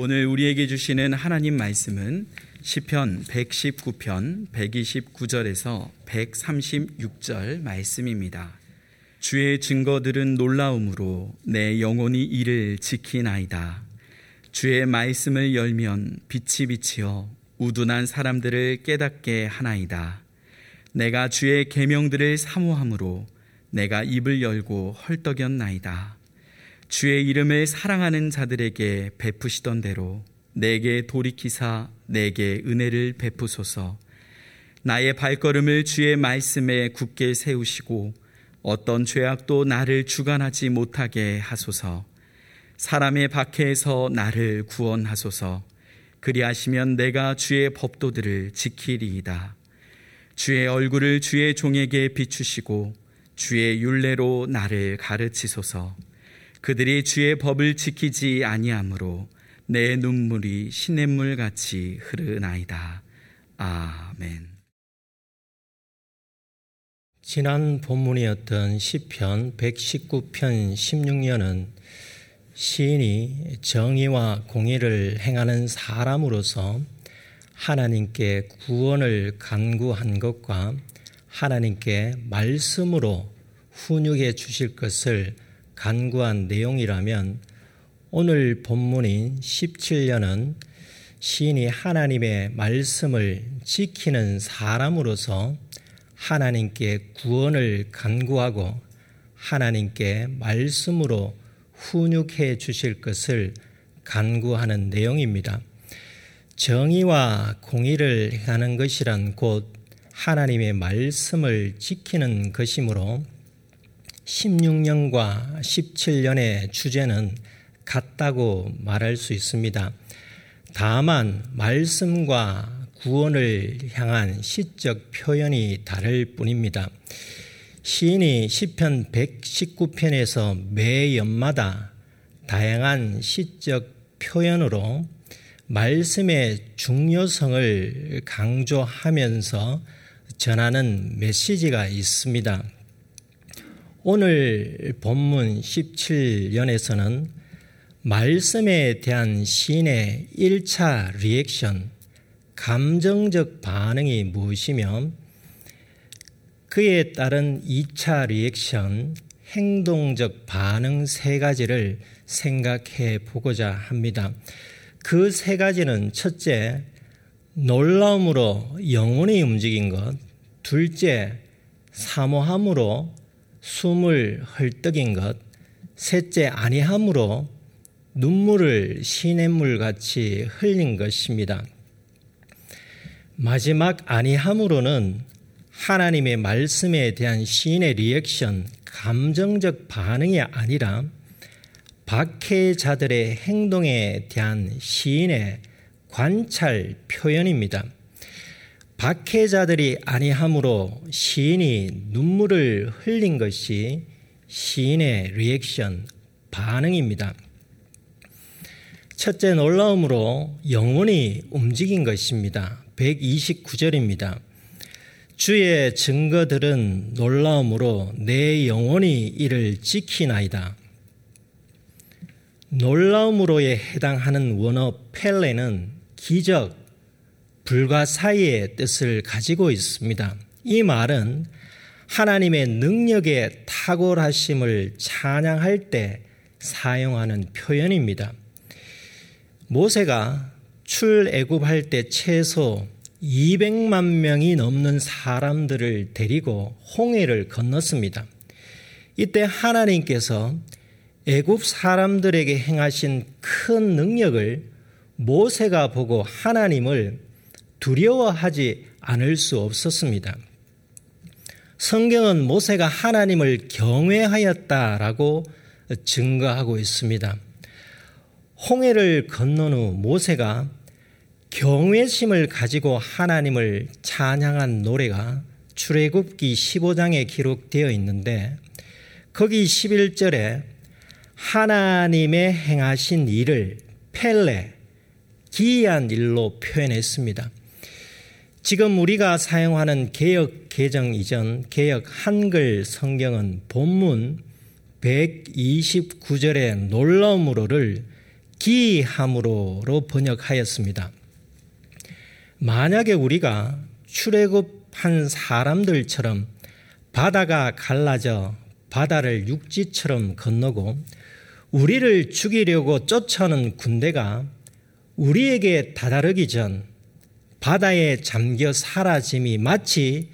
오늘 우리에게 주시는 하나님 말씀은 시편 119편 129절에서 136절 말씀입니다. 주의 증거들은 놀라움으로 내 영혼이 이를 지키나이다. 주의 말씀을 열면 빛이 비치어 우둔한 사람들을 깨닫게 하나이다. 내가 주의 계명들을 사모함으로 내가 입을 열고 헐떡였나이다. 주의 이름을 사랑하는 자들에게 베푸시던 대로 내게 돌이키사 내게 은혜를 베푸소서. 나의 발걸음을 주의 말씀에 굳게 세우시고 어떤 죄악도 나를 주관하지 못하게 하소서. 사람의 박해에서 나를 구원하소서. 그리하시면 내가 주의 법도들을 지키리이다. 주의 얼굴을 주의 종에게 비추시고 주의 윤례로 나를 가르치소서. 그들이 주의 법을 지키지 아니하므로 내 눈물이 시냇물 같이 흐르나이다. 아멘. 지난 본문이었던 시편 119편 16년은 시인이 정의와 공의를 행하는 사람으로서 하나님께 구원을 간구한 것과 하나님께 말씀으로 훈육해 주실 것을 간구한 내용이라면 오늘 본문인 17년은 시인이 하나님의 말씀을 지키는 사람으로서 하나님께 구원을 간구하고 하나님께 말씀으로 훈육해 주실 것을 간구하는 내용입니다. 정의와 공의를 행하는 것이란 곧 하나님의 말씀을 지키는 것이므로 16년과 17년의 주제는 같다고 말할 수 있습니다. 다만 말씀과 구원을 향한 시적 표현이 다를 뿐입니다. 시인이 시편 119편에서 매 연마다 다양한 시적 표현으로 말씀의 중요성을 강조하면서 전하는 메시지가 있습니다. 오늘 본문 17연에서는 말씀에 대한 시인의 1차 리액션, 감정적 반응이 무엇이며 그에 따른 2차 리액션, 행동적 반응 세 가지를 생각해 보고자 합니다. 그 세 가지는 첫째, 놀라움으로 영혼이 움직인 것, 둘째, 사모함으로 숨을 헐떡인 것, 셋째 아니함으로 눈물을 시냇물 같이 흘린 것입니다. 마지막 아니함으로는 하나님의 말씀에 대한 시인의 리액션, 감정적 반응이 아니라 박해자들의 행동에 대한 시인의 관찰 표현입니다. 박해자들이 아니하므로 시인이 눈물을 흘린 것이 시인의 리액션, 반응입니다. 첫째 놀라우므로 영혼이 움직인 것입니다. 129절입니다. 주의 증거들은 놀라움으로 내 영혼이 이를 지키나이다. 놀라움으로에 해당하는 원어 펠레는 기적, 불과 사이의 뜻을 가지고 있습니다. 이 말은 하나님의 능력의 탁월하심을 찬양할 때 사용하는 표현입니다. 모세가 출애굽할 때 최소 200만 명이 넘는 사람들을 데리고 홍해를 건넜습니다. 이때 하나님께서 애굽 사람들에게 행하신 큰 능력을 모세가 보고 하나님을 두려워하지 않을 수 없었습니다. 성경은 모세가 하나님을 경외하였다라고 증거하고 있습니다. 홍해를 건넌 후 모세가 경외심을 가지고 하나님을 찬양한 노래가 출애굽기 15장에 기록되어 있는데 거기 11절에 하나님의 행하신 일을 펠레 기이한 일로 표현했습니다. 지금 우리가 사용하는 개혁 개정 이전 개혁 한글 성경은 본문 129절의 놀라움으로를 기함으로로 번역하였습니다. 만약에 우리가 출애굽한 사람들처럼 바다가 갈라져 바다를 육지처럼 건너고 우리를 죽이려고 쫓아오는 군대가 우리에게 다다르기 전 바다에 잠겨 사라짐이 마치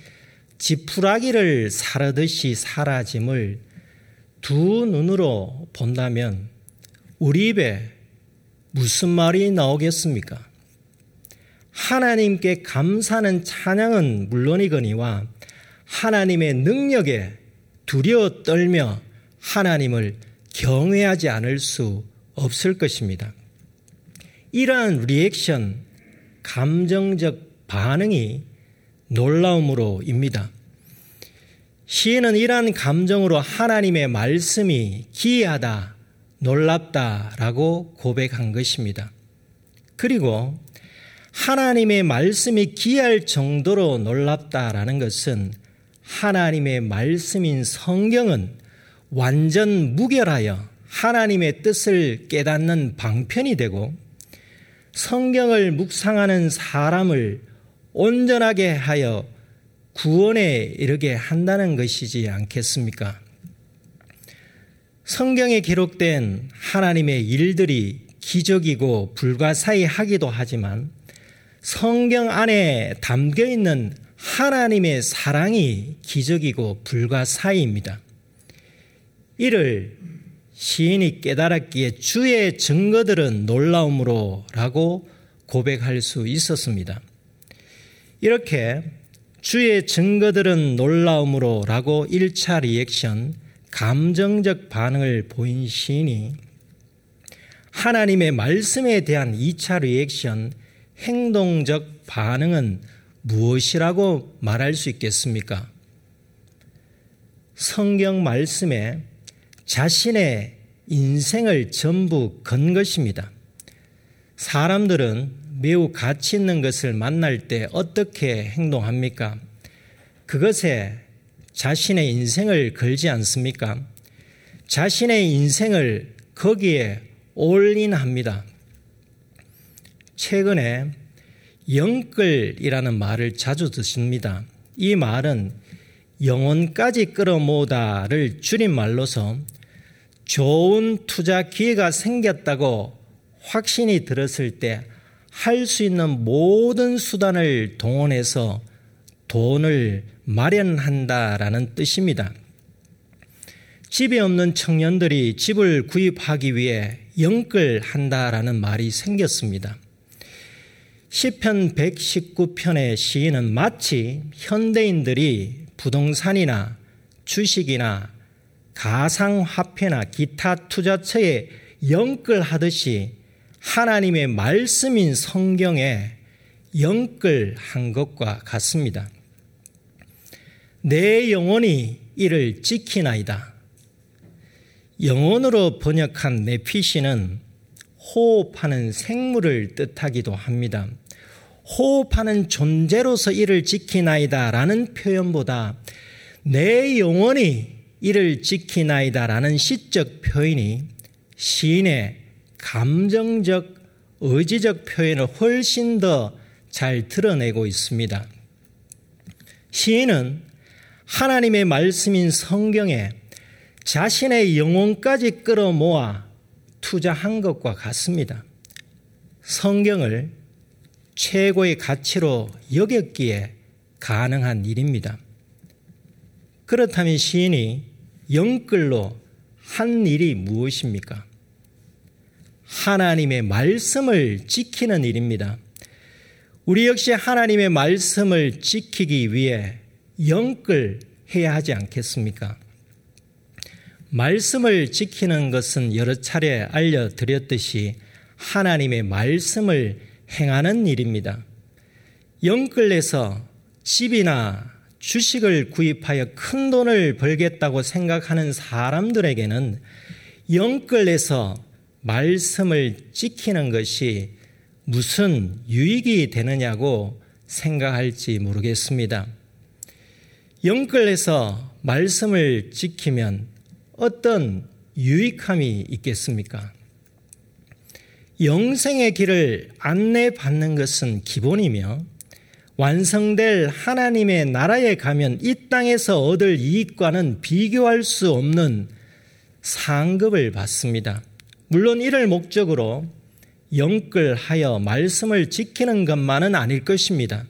지푸라기를 사르듯이 사라짐을 두 눈으로 본다면 우리 입에 무슨 말이 나오겠습니까? 하나님께 감사하는 찬양은 물론이거니와 하나님의 능력에 두려워 떨며 하나님을 경외하지 않을 수 없을 것입니다. 이러한 리액션, 감정적 반응이 놀라움으로입니다. 시인은 이러한 감정으로 하나님의 말씀이 기이하다, 놀랍다라고 고백한 것입니다. 그리고 하나님의 말씀이 기이할 정도로 놀랍다라는 것은 하나님의 말씀인 성경은 완전 무결하여 하나님의 뜻을 깨닫는 방편이 되고 성경을 묵상하는 사람을 온전하게 하여 구원에 이르게 한다는 것이지 않겠습니까? 성경에 기록된 하나님의 일들이 기적이고 불가사의하기도 하지만 성경 안에 담겨 있는 하나님의 사랑이 기적이고 불가사의입니다. 이를 시인이 깨달았기에 주의 증거들은 놀라우므로 라고 고백할 수 있었습니다. 이렇게 주의 증거들은 놀라우므로 라고 1차 리액션, 감정적 반응을 보인 시인이 하나님의 말씀에 대한 2차 리액션, 행동적 반응은 무엇이라고 말할 수 있겠습니까? 성경 말씀에 자신의 인생을 전부 건 것입니다. 사람들은 매우 가치 있는 것을 만날 때 어떻게 행동합니까? 그것에 자신의 인생을 걸지 않습니까? 자신의 인생을 거기에 올인합니다. 최근에 영끌이라는 말을 자주 듣습니다. 이 말은 영혼까지 끌어모다를 줄임말로서 좋은 투자 기회가 생겼다고 확신이 들었을 때 할 수 있는 모든 수단을 동원해서 돈을 마련한다라는 뜻입니다. 집이 없는 청년들이 집을 구입하기 위해 영끌한다라는 말이 생겼습니다. 시편 119편의 시인은 마치 현대인들이 부동산이나 주식이나 가상화폐나 기타 투자처에 영끌하듯이 하나님의 말씀인 성경에 영끌한 것과 같습니다. 내 영혼이 이를 지키나이다. 영혼으로 번역한 네피시는 호흡하는 생물을 뜻하기도 합니다. 호흡하는 존재로서 이를 지키나이다 라는 표현보다 내 영혼이 이를 지키나이다 라는 시적 표현이 시인의 감정적, 의지적 표현을 훨씬 더 잘 드러내고 있습니다. 시인은 하나님의 말씀인 성경에 자신의 영혼까지 끌어모아 투자한 것과 같습니다. 성경을 최고의 가치로 여겼기에 가능한 일입니다. 그렇다면 시인이 영글로 한 일이 무엇입니까? 하나님의 말씀을 지키는 일입니다. 우리 역시 하나님의 말씀을 지키기 위해 영글 해야 하지 않겠습니까? 말씀을 지키는 것은 여러 차례 알려드렸듯이 하나님의 말씀을 행하는 일입니다. 영끌에서 집이나 주식을 구입하여 큰 돈을 벌겠다고 생각하는 사람들에게는 영끌에서 말씀을 지키는 것이 무슨 유익이 되느냐고 생각할지 모르겠습니다. 영끌에서 말씀을 지키면 어떤 유익함이 있겠습니까? 영생의 길을 안내받는 것은 기본이며 완성될 하나님의 나라에 가면 이 땅에서 얻을 이익과는 비교할 수 없는 상급을 받습니다. 물론 이를 목적으로 영끌하여 말씀을 지키는 것만은 아닐 것입니다.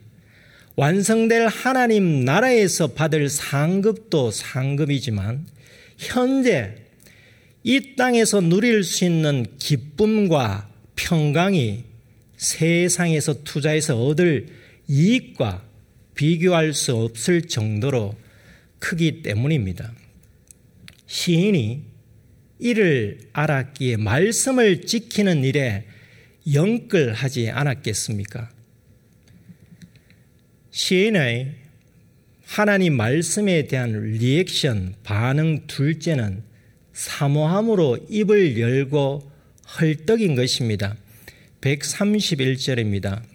완성될 하나님 나라에서 받을 상급도 상급이지만 현재 이 땅에서 누릴 수 있는 기쁨과 평강이 세상에서 투자해서 얻을 이익과 비교할 수 없을 정도로 크기 때문입니다. 시인이 이를 알았기에 말씀을 지키는 일에 영끌하지 않았겠습니까? 시인의 하나님 말씀에 대한 리액션, 반응 둘째는 사모함으로 입을 열고 헐떡인 것입니다. 131절입니다.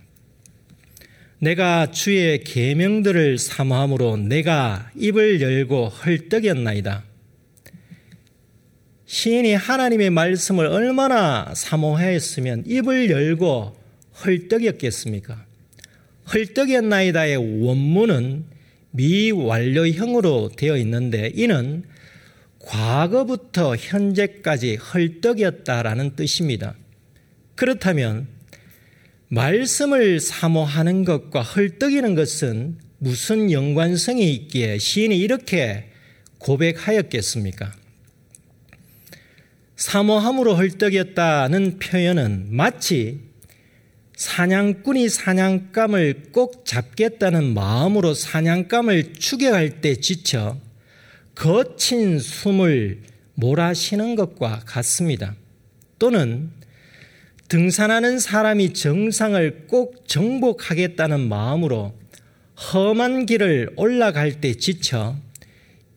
내가 주의 계명들을 사모함으로 내가 입을 열고 헐떡였나이다. 시인이 하나님의 말씀을 얼마나 사모했으면 입을 열고 헐떡였겠습니까? 헐떡였나이다의 원문은 미완료형으로 되어 있는데 이는 과거부터 현재까지 헐떡였다라는 뜻입니다. 그렇다면 말씀을 사모하는 것과 헐떡이는 것은 무슨 연관성이 있기에 시인이 이렇게 고백하였겠습니까? 사모함으로 헐떡였다는 표현은 마치 사냥꾼이 사냥감을 꼭 잡겠다는 마음으로 사냥감을 추격할 때 지쳐 거친 숨을 몰아쉬는 것과 같습니다. 또는 등산하는 사람이 정상을 꼭 정복하겠다는 마음으로 험한 길을 올라갈 때 지쳐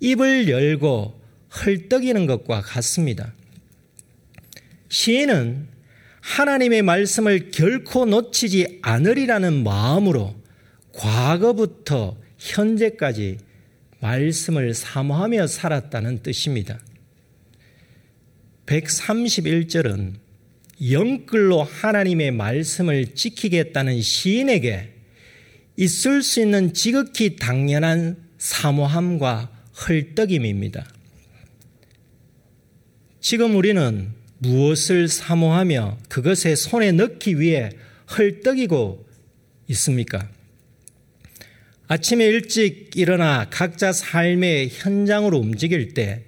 입을 열고 헐떡이는 것과 같습니다. 시인은 하나님의 말씀을 결코 놓치지 않으리라는 마음으로 과거부터 현재까지 말씀을 사모하며 살았다는 뜻입니다. 131절은 영글로 하나님의 말씀을 지키겠다는 시인에게 있을 수 있는 지극히 당연한 사모함과 헐떡임입니다. 지금 우리는 무엇을 사모하며 그것에 손에 넣기 위해 헐떡이고 있습니까? 아침에 일찍 일어나 각자 삶의 현장으로 움직일 때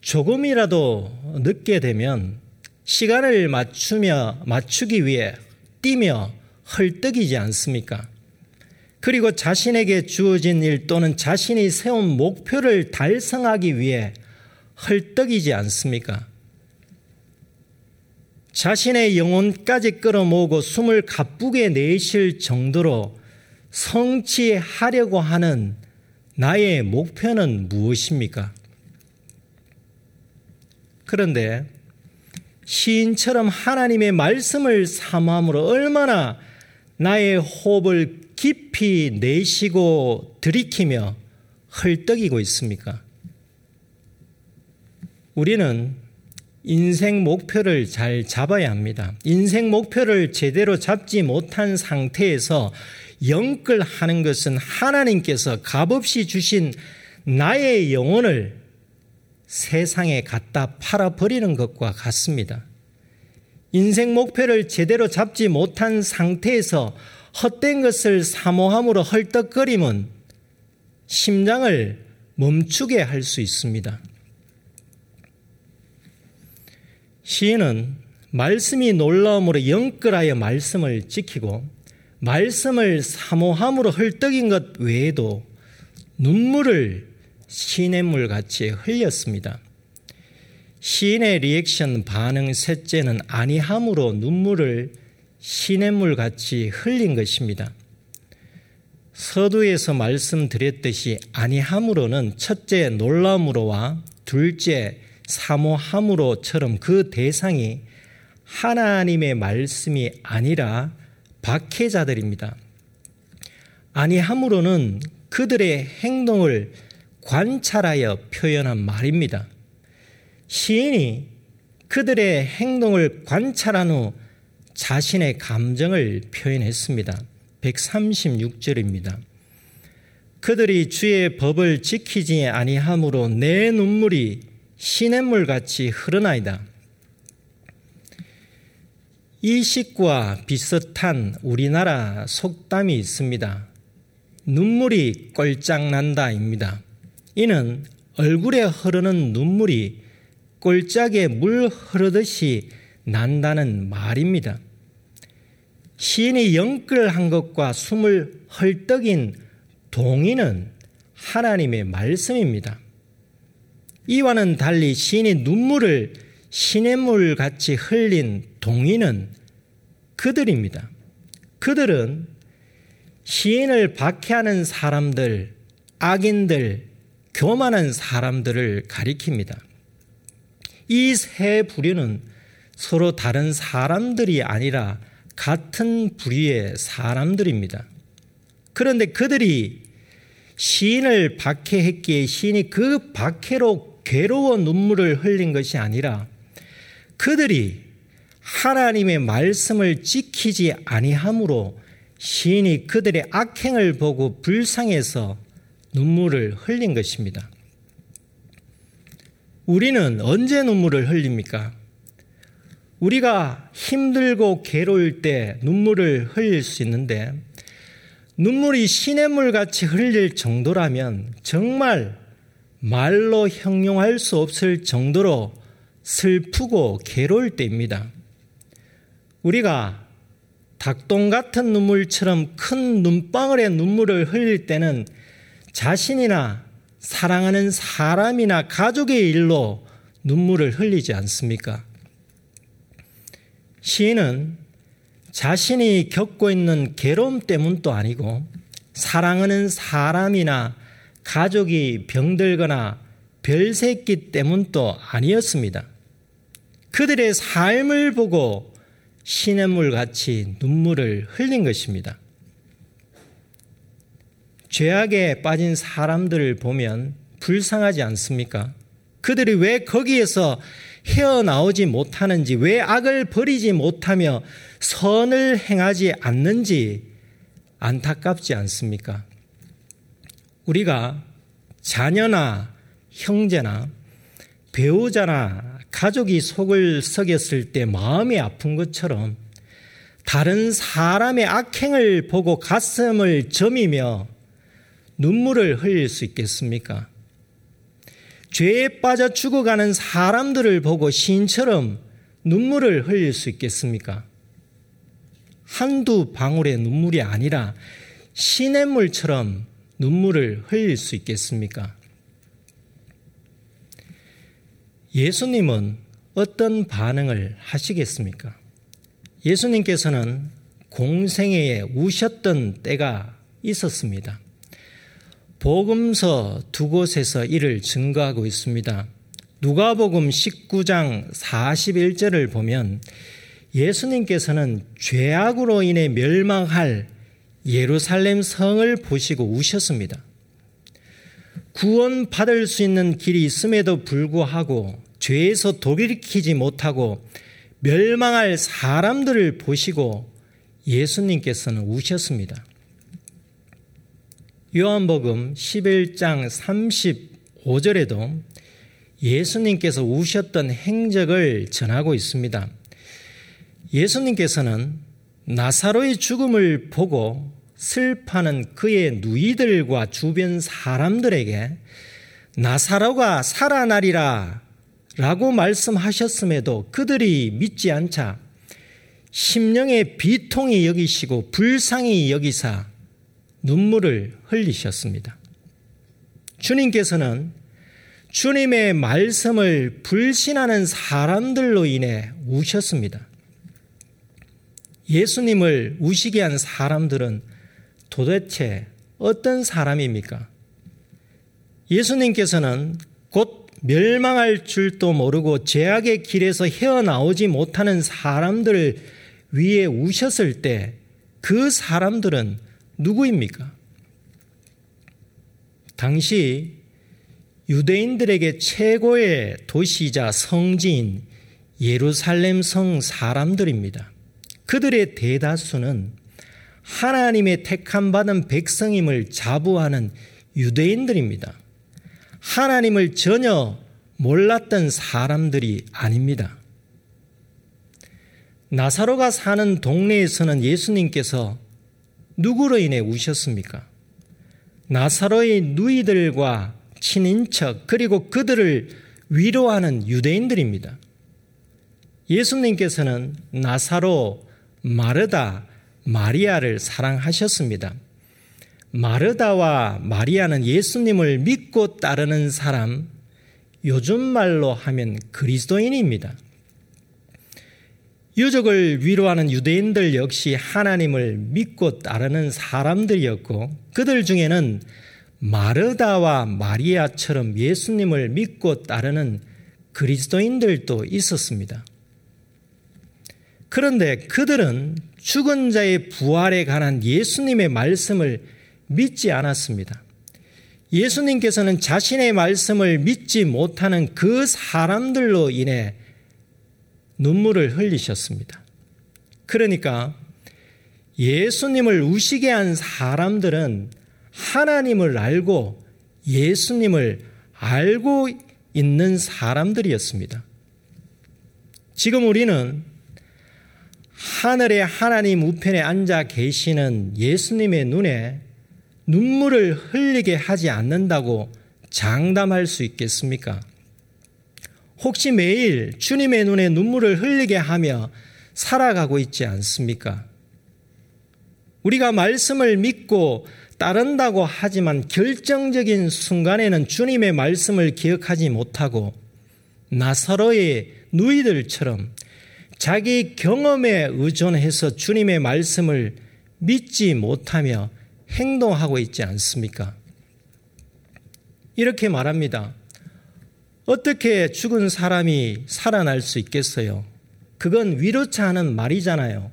조금이라도 늦게 되면 시간을 맞추며 맞추기 위해 뛰며 헐떡이지 않습니까? 그리고 자신에게 주어진 일 또는 자신이 세운 목표를 달성하기 위해 헐떡이지 않습니까? 자신의 영혼까지 끌어모으고 숨을 가쁘게 내쉴 정도로 성취하려고 하는 나의 목표는 무엇입니까? 그런데 시인처럼 하나님의 말씀을 사모함으로 얼마나 나의 호흡을 깊이 내쉬고 들이키며 헐떡이고 있습니까? 우리는 인생 목표를 잘 잡아야 합니다. 인생 목표를 제대로 잡지 못한 상태에서 영끌 하는 것은 하나님께서 값없이 주신 나의 영혼을 세상에 갖다 팔아버리는 것과 같습니다. 인생 목표를 제대로 잡지 못한 상태에서 헛된 것을 사모함으로 헐떡거림은 심장을 멈추게 할 수 있습니다. 시인은 말씀이 놀라움으로 영끌하여 말씀을 지키고 말씀을 사모함으로 헐떡인 것 외에도 눈물을 시냇물 같이 흘렸습니다. 시인의 리액션 반응 셋째는 아니함으로 눈물을 시냇물 같이 흘린 것입니다. 서두에서 말씀드렸듯이 아니함으로는 첫째 놀라움으로와 둘째 사모함으로처럼 그 대상이 하나님의 말씀이 아니라 박해자들입니다. 아니함으로는 그들의 행동을 관찰하여 표현한 말입니다. 시인이 그들의 행동을 관찰한 후 자신의 감정을 표현했습니다. 136절입니다. 그들이 주의 법을 지키지 아니함으로 내 눈물이 시냇물 같이 흐르나이다. 이 식과 비슷한 우리나라 속담이 있습니다. 눈물이 꼴짝난다입니다. 이는 얼굴에 흐르는 눈물이 꼴짝에 물 흐르듯이 난다는 말입니다. 시인이 영끌한 것과 숨을 헐떡인 동의는 하나님의 말씀입니다. 이와는 달리 시인이 눈물을 시냇물 같이 흘린 동의는 그들입니다. 그들은 시인을 박해하는 사람들, 악인들, 교만한 사람들을 가리킵니다. 이 세 부류는 서로 다른 사람들이 아니라 같은 부류의 사람들입니다. 그런데 그들이 시인을 박해했기에 시인이 그 박해로 괴로워 눈물을 흘린 것이 아니라 그들이 하나님의 말씀을 지키지 아니함으로 시인이 그들의 악행을 보고 불쌍해서 눈물을 흘린 것입니다. 우리는 언제 눈물을 흘립니까? 우리가 힘들고 괴로울 때 눈물을 흘릴 수 있는데 눈물이 시냇물 같이 흘릴 정도라면 정말 말로 형용할 수 없을 정도로 슬프고 괴로울 때입니다. 우리가 닭똥 같은 눈물처럼 큰 눈방울의 눈물을 흘릴 때는 자신이나 사랑하는 사람이나 가족의 일로 눈물을 흘리지 않습니까? 시인은 자신이 겪고 있는 괴로움 때문도 아니고 사랑하는 사람이나 가족이 병들거나 별새끼 때문도 아니었습니다. 그들의 삶을 보고 시냇물 같이 눈물을 흘린 것입니다. 죄악에 빠진 사람들을 보면 불쌍하지 않습니까? 그들이 왜 거기에서 헤어나오지 못하는지, 왜 악을 버리지 못하며 선을 행하지 않는지 안타깝지 않습니까? 우리가 자녀나 형제나 배우자나 가족이 속을 썩였을 때 마음이 아픈 것처럼 다른 사람의 악행을 보고 가슴을 점이며 눈물을 흘릴 수 있겠습니까? 죄에 빠져 죽어가는 사람들을 보고 시인처럼 눈물을 흘릴 수 있겠습니까? 한두 방울의 눈물이 아니라 시냇물처럼 눈물을 흘릴 수 있겠습니까? 예수님은 어떤 반응을 하시겠습니까? 예수님께서는 공생애에 우셨던 때가 있었습니다. 복음서 두 곳에서 이를 증거하고 있습니다. 누가복음 19장 41절을 보면 예수님께서는 죄악으로 인해 멸망할 예루살렘 성을 보시고 우셨습니다. 구원받을 수 있는 길이 있음에도 불구하고 죄에서 돌이키지 못하고 멸망할 사람들을 보시고 예수님께서는 우셨습니다. 요한복음 11장 35절에도 예수님께서 우셨던 행적을 전하고 있습니다. 예수님께서는 나사로의 죽음을 보고 슬퍼하는 그의 누이들과 주변 사람들에게 나사로가 살아나리라 라고 말씀하셨음에도 그들이 믿지 않자 심령의 비통이 여기시고 불쌍히 여기사 눈물을 흘리셨습니다. 주님께서는 주님의 말씀을 불신하는 사람들로 인해 우셨습니다. 예수님을 우시게 한 사람들은 도대체 어떤 사람입니까? 예수님께서는 곧 멸망할 줄도 모르고 죄악의 길에서 헤어나오지 못하는 사람들 위에 우셨을 때 그 사람들은 누구입니까? 당시 유대인들에게 최고의 도시이자 성지인 예루살렘 성 사람들입니다. 그들의 대다수는 하나님의 택함 받은 백성임을 자부하는 유대인들입니다. 하나님을 전혀 몰랐던 사람들이 아닙니다. 나사로가 사는 동네에서는 예수님께서 누구로 인해 우셨습니까? 나사로의 누이들과 친인척 그리고 그들을 위로하는 유대인들입니다. 예수님께서는 나사로, 마르다, 마리아를 사랑하셨습니다. 마르다와 마리아는 예수님을 믿고 따르는 사람, 요즘 말로 하면 그리스도인입니다. 유족을 위로하는 유대인들 역시 하나님을 믿고 따르는 사람들이었고 그들 중에는 마르다와 마리아처럼 예수님을 믿고 따르는 그리스도인들도 있었습니다. 그런데 그들은 죽은 자의 부활에 관한 예수님의 말씀을 믿지 않았습니다. 예수님께서는 자신의 말씀을 믿지 못하는 그 사람들로 인해 눈물을 흘리셨습니다. 그러니까 예수님을 우시게 한 사람들은 하나님을 알고 예수님을 알고 있는 사람들이었습니다. 지금 우리는 하늘의 하나님 우편에 앉아 계시는 예수님의 눈에 눈물을 흘리게 하지 않는다고 장담할 수 있겠습니까? 혹시 매일 주님의 눈에 눈물을 흘리게 하며 살아가고 있지 않습니까? 우리가 말씀을 믿고 따른다고 하지만 결정적인 순간에는 주님의 말씀을 기억하지 못하고 나사로의 누이들처럼 자기 경험에 의존해서 주님의 말씀을 믿지 못하며 행동하고 있지 않습니까? 이렇게 말합니다. 어떻게 죽은 사람이 살아날 수 있겠어요? 그건 위로차 하는 말이잖아요.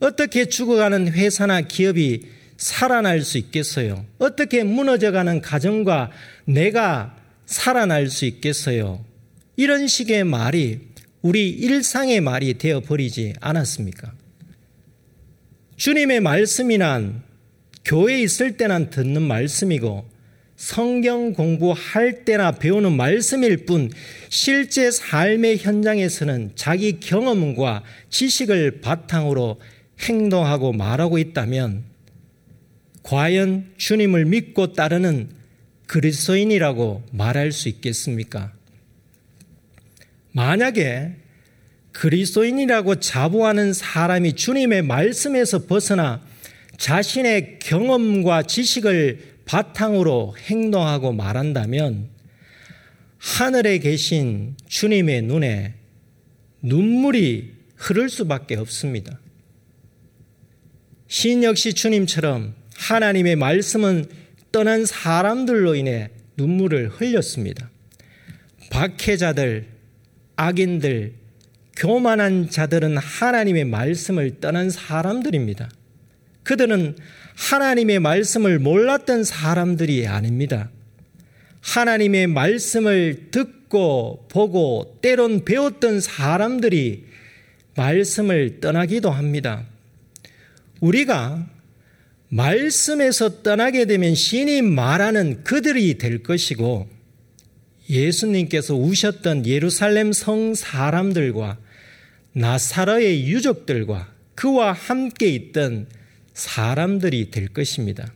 어떻게 죽어가는 회사나 기업이 살아날 수 있겠어요? 어떻게 무너져가는 가정과 내가 살아날 수 있겠어요? 이런 식의 말이 우리 일상의 말이 되어 버리지 않았습니까? 주님의 말씀이란 교회에 있을 때난 듣는 말씀이고 성경 공부할 때나 배우는 말씀일 뿐 실제 삶의 현장에서는 자기 경험과 지식을 바탕으로 행동하고 말하고 있다면 과연 주님을 믿고 따르는 그리스도인이라고 말할 수 있겠습니까? 만약에 그리스도인이라고 자부하는 사람이 주님의 말씀에서 벗어나 자신의 경험과 지식을 바탕으로 행동하고 말한다면 하늘에 계신 주님의 눈에 눈물이 흐를 수밖에 없습니다. 신 역시 주님처럼 하나님의 말씀은 떠난 사람들로 인해 눈물을 흘렸습니다. 박해자들, 악인들, 교만한 자들은 하나님의 말씀을 떠난 사람들입니다. 그들은 하나님의 말씀을 몰랐던 사람들이 아닙니다. 하나님의 말씀을 듣고 보고 때론 배웠던 사람들이 말씀을 떠나기도 합니다. 우리가 말씀에서 떠나게 되면 신이 말하는 그들이 될 것이고 예수님께서 우셨던 예루살렘 성 사람들과 나사로의 유족들과 그와 함께 있던 사람들이 될 것입니다.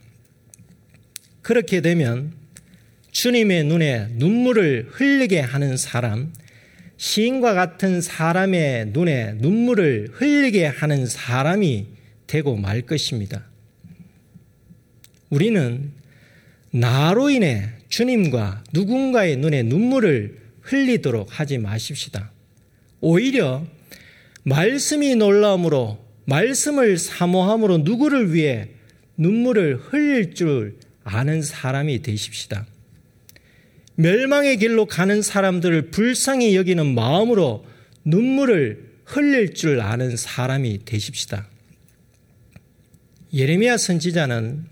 그렇게 되면 주님의 눈에 눈물을 흘리게 하는 사람, 시인과 같은 사람의 눈에 눈물을 흘리게 하는 사람이 되고 말 것입니다. 우리는 나로 인해 주님과 누군가의 눈에 눈물을 흘리도록 하지 마십시다. 오히려 말씀이 놀라움으로 말씀을 사모함으로 누구를 위해 눈물을 흘릴 줄 아는 사람이 되십시다. 멸망의 길로 가는 사람들을 불쌍히 여기는 마음으로 눈물을 흘릴 줄 아는 사람이 되십시다. 예레미야 선지자는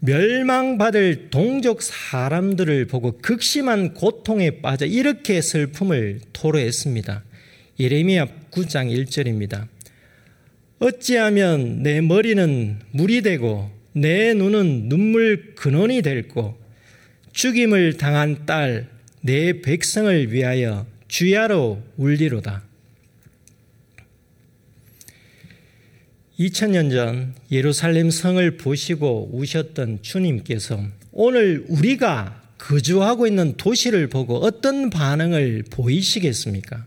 멸망받을 동족 사람들을 보고 극심한 고통에 빠져 이렇게 슬픔을 토로했습니다. 예레미야 9장 1절입니다. 어찌하면 내 머리는 물이 되고 내 눈은 눈물 근원이 될고 죽임을 당한 딸 내 백성을 위하여 주야로 울리로다. 2000년 전 예루살렘 성을 보시고 우셨던 주님께서 오늘 우리가 거주하고 있는 도시를 보고 어떤 반응을 보이시겠습니까?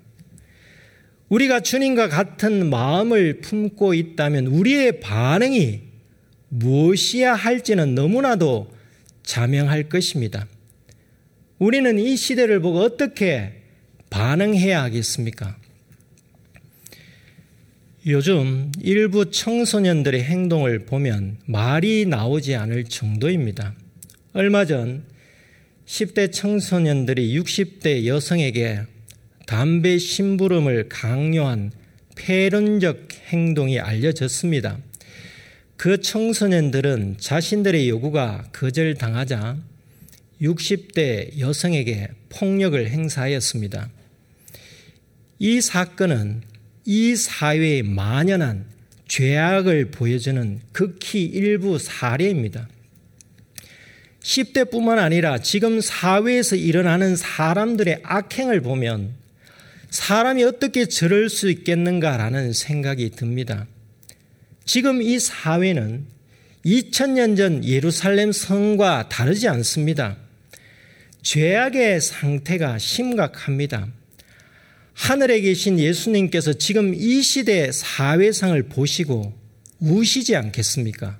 우리가 주님과 같은 마음을 품고 있다면 우리의 반응이 무엇이야 할지는 너무나도 자명할 것입니다. 우리는 이 시대를 보고 어떻게 반응해야 하겠습니까? 요즘 일부 청소년들의 행동을 보면 말이 나오지 않을 정도입니다. 얼마 전 10대 청소년들이 60대 여성에게 담배 심부름을 강요한 폐륜적 행동이 알려졌습니다. 그 청소년들은 자신들의 요구가 거절당하자 60대 여성에게 폭력을 행사하였습니다. 이 사건은 이 사회에 만연한 죄악을 보여주는 극히 일부 사례입니다. 10대뿐만 아니라 지금 사회에서 일어나는 사람들의 악행을 보면 사람이 어떻게 저럴 수 있겠는가라는 생각이 듭니다. 지금 이 사회는 2000년 전 예루살렘 성과 다르지 않습니다. 죄악의 상태가 심각합니다. 하늘에 계신 예수님께서 지금 이 시대 사회상을 보시고 우시지 않겠습니까?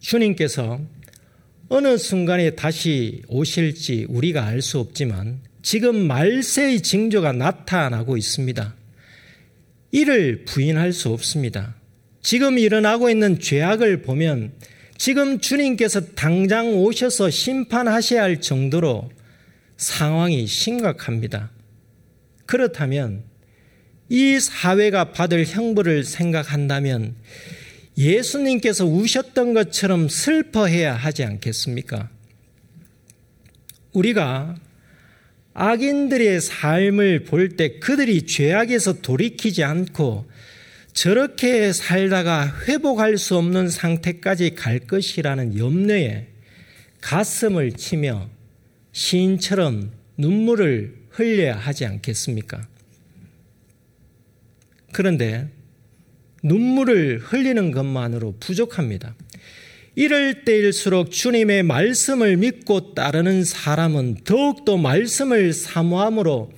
주님께서 어느 순간에 다시 오실지 우리가 알 수 없지만 지금 말세의 징조가 나타나고 있습니다. 이를 부인할 수 없습니다. 지금 일어나고 있는 죄악을 보면 지금 주님께서 당장 오셔서 심판하셔야 할 정도로 상황이 심각합니다. 그렇다면 이 사회가 받을 형벌을 생각한다면 예수님께서 우셨던 것처럼 슬퍼해야 하지 않겠습니까? 우리가 악인들의 삶을 볼 때 그들이 죄악에서 돌이키지 않고 저렇게 살다가 회복할 수 없는 상태까지 갈 것이라는 염려에 가슴을 치며 시인처럼 눈물을 흘려야 하지 않겠습니까? 그런데 눈물을 흘리는 것만으로 부족합니다. 이럴 때일수록 주님의 말씀을 믿고 따르는 사람은 더욱더 말씀을 사모함으로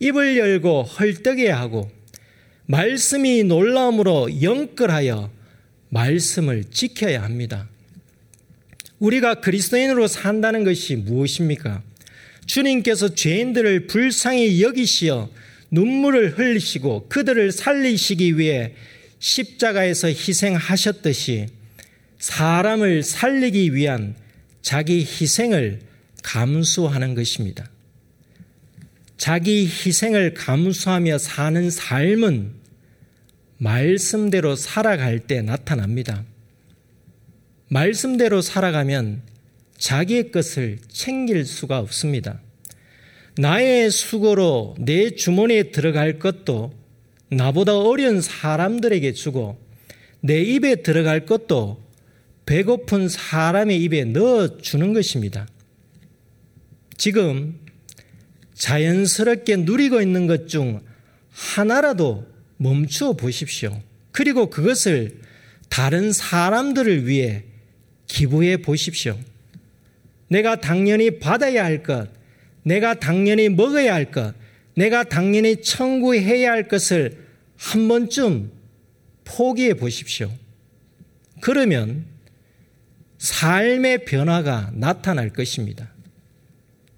입을 열고 헐떡여야 하고 말씀이 놀라움으로 영끌하여 말씀을 지켜야 합니다. 우리가 그리스도인으로 산다는 것이 무엇입니까? 주님께서 죄인들을 불쌍히 여기시어 눈물을 흘리시고 그들을 살리시기 위해 십자가에서 희생하셨듯이 사람을 살리기 위한 자기 희생을 감수하는 것입니다. 자기 희생을 감수하며 사는 삶은 말씀대로 살아갈 때 나타납니다. 말씀대로 살아가면 자기의 것을 챙길 수가 없습니다. 나의 수고로 내 주머니에 들어갈 것도 나보다 어려운 사람들에게 주고 내 입에 들어갈 것도 배고픈 사람의 입에 넣어 주는 것입니다. 지금 자연스럽게 누리고 있는 것 중 하나라도 멈추어 보십시오. 그리고 그것을 다른 사람들을 위해 기부해 보십시오. 내가 당연히 받아야 할 것, 내가 당연히 먹어야 할 것, 내가 당연히 청구해야 할 것을 한 번쯤 포기해 보십시오. 그러면 삶의 변화가 나타날 것입니다.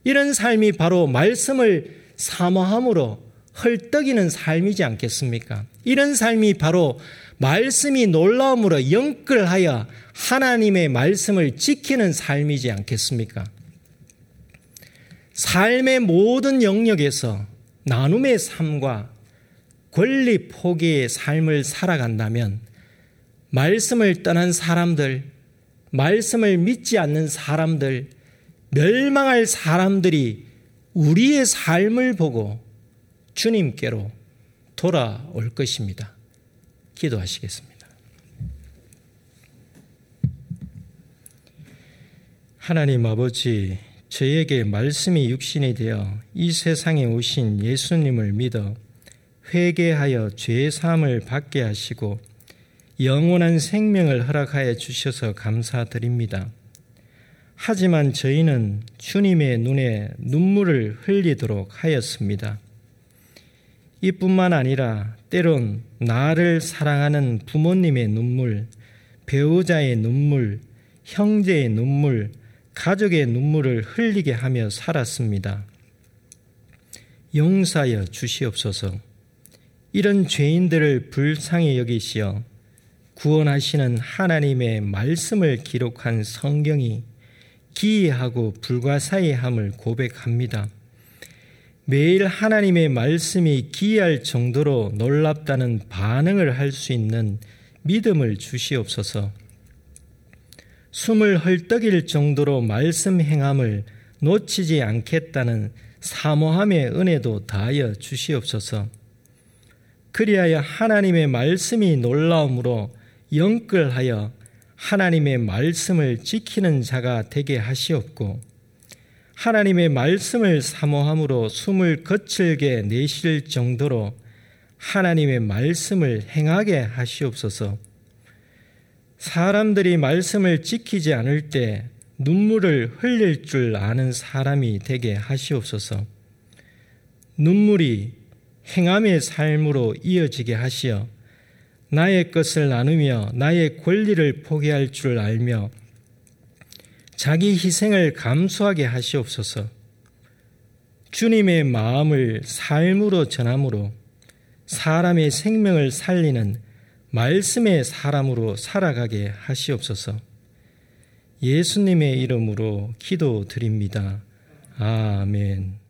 이런 삶이 바로 말씀을 사모함으로 헐떡이는 삶이지 않겠습니까? 이런 삶이 바로 말씀이 놀라움으로 영끌하여 하나님의 말씀을 지키는 삶이지 않겠습니까? 삶의 모든 영역에서 나눔의 삶과 권리 포기의 삶을 살아간다면 말씀을 떠난 사람들, 말씀을 믿지 않는 사람들, 멸망할 사람들이 우리의 삶을 보고 주님께로 돌아올 것입니다. 기도하시겠습니다. 하나님 아버지, 저에게 말씀이 육신이 되어 이 세상에 오신 예수님을 믿어 회개하여 죄 사함을 받게 하시고 영원한 생명을 허락하여 주셔서 감사드립니다. 하지만 저희는 주님의 눈에 눈물을 흘리도록 하였습니다. 이뿐만 아니라 때론 나를 사랑하는 부모님의 눈물, 배우자의 눈물, 형제의 눈물, 가족의 눈물을 흘리게 하며 살았습니다. 용사여 주시옵소서. 이런 죄인들을 불쌍히 여기시어 구원하시는 하나님의 말씀을 기록한 성경이 기이하고 불가사의함을 고백합니다. 매일 하나님의 말씀이 기이할 정도로 놀랍다는 반응을 할 수 있는 믿음을 주시옵소서. 숨을 헐떡일 정도로 말씀 행함을 놓치지 않겠다는 사모함의 은혜도 다하여 주시옵소서. 그리하여 하나님의 말씀이 놀라움으로 영끌하여 하나님의 말씀을 지키는 자가 되게 하시옵고 하나님의 말씀을 사모함으로 숨을 거칠게 내쉴 정도로 하나님의 말씀을 행하게 하시옵소서. 사람들이 말씀을 지키지 않을 때 눈물을 흘릴 줄 아는 사람이 되게 하시옵소서. 눈물이 행함의 삶으로 이어지게 하시어 나의 것을 나누며 나의 권리를 포기할 줄 알며 자기 희생을 감수하게 하시옵소서. 주님의 마음을 삶으로 전함으로 사람의 생명을 살리는 말씀의 사람으로 살아가게 하시옵소서. 예수님의 이름으로 기도드립니다. 아멘.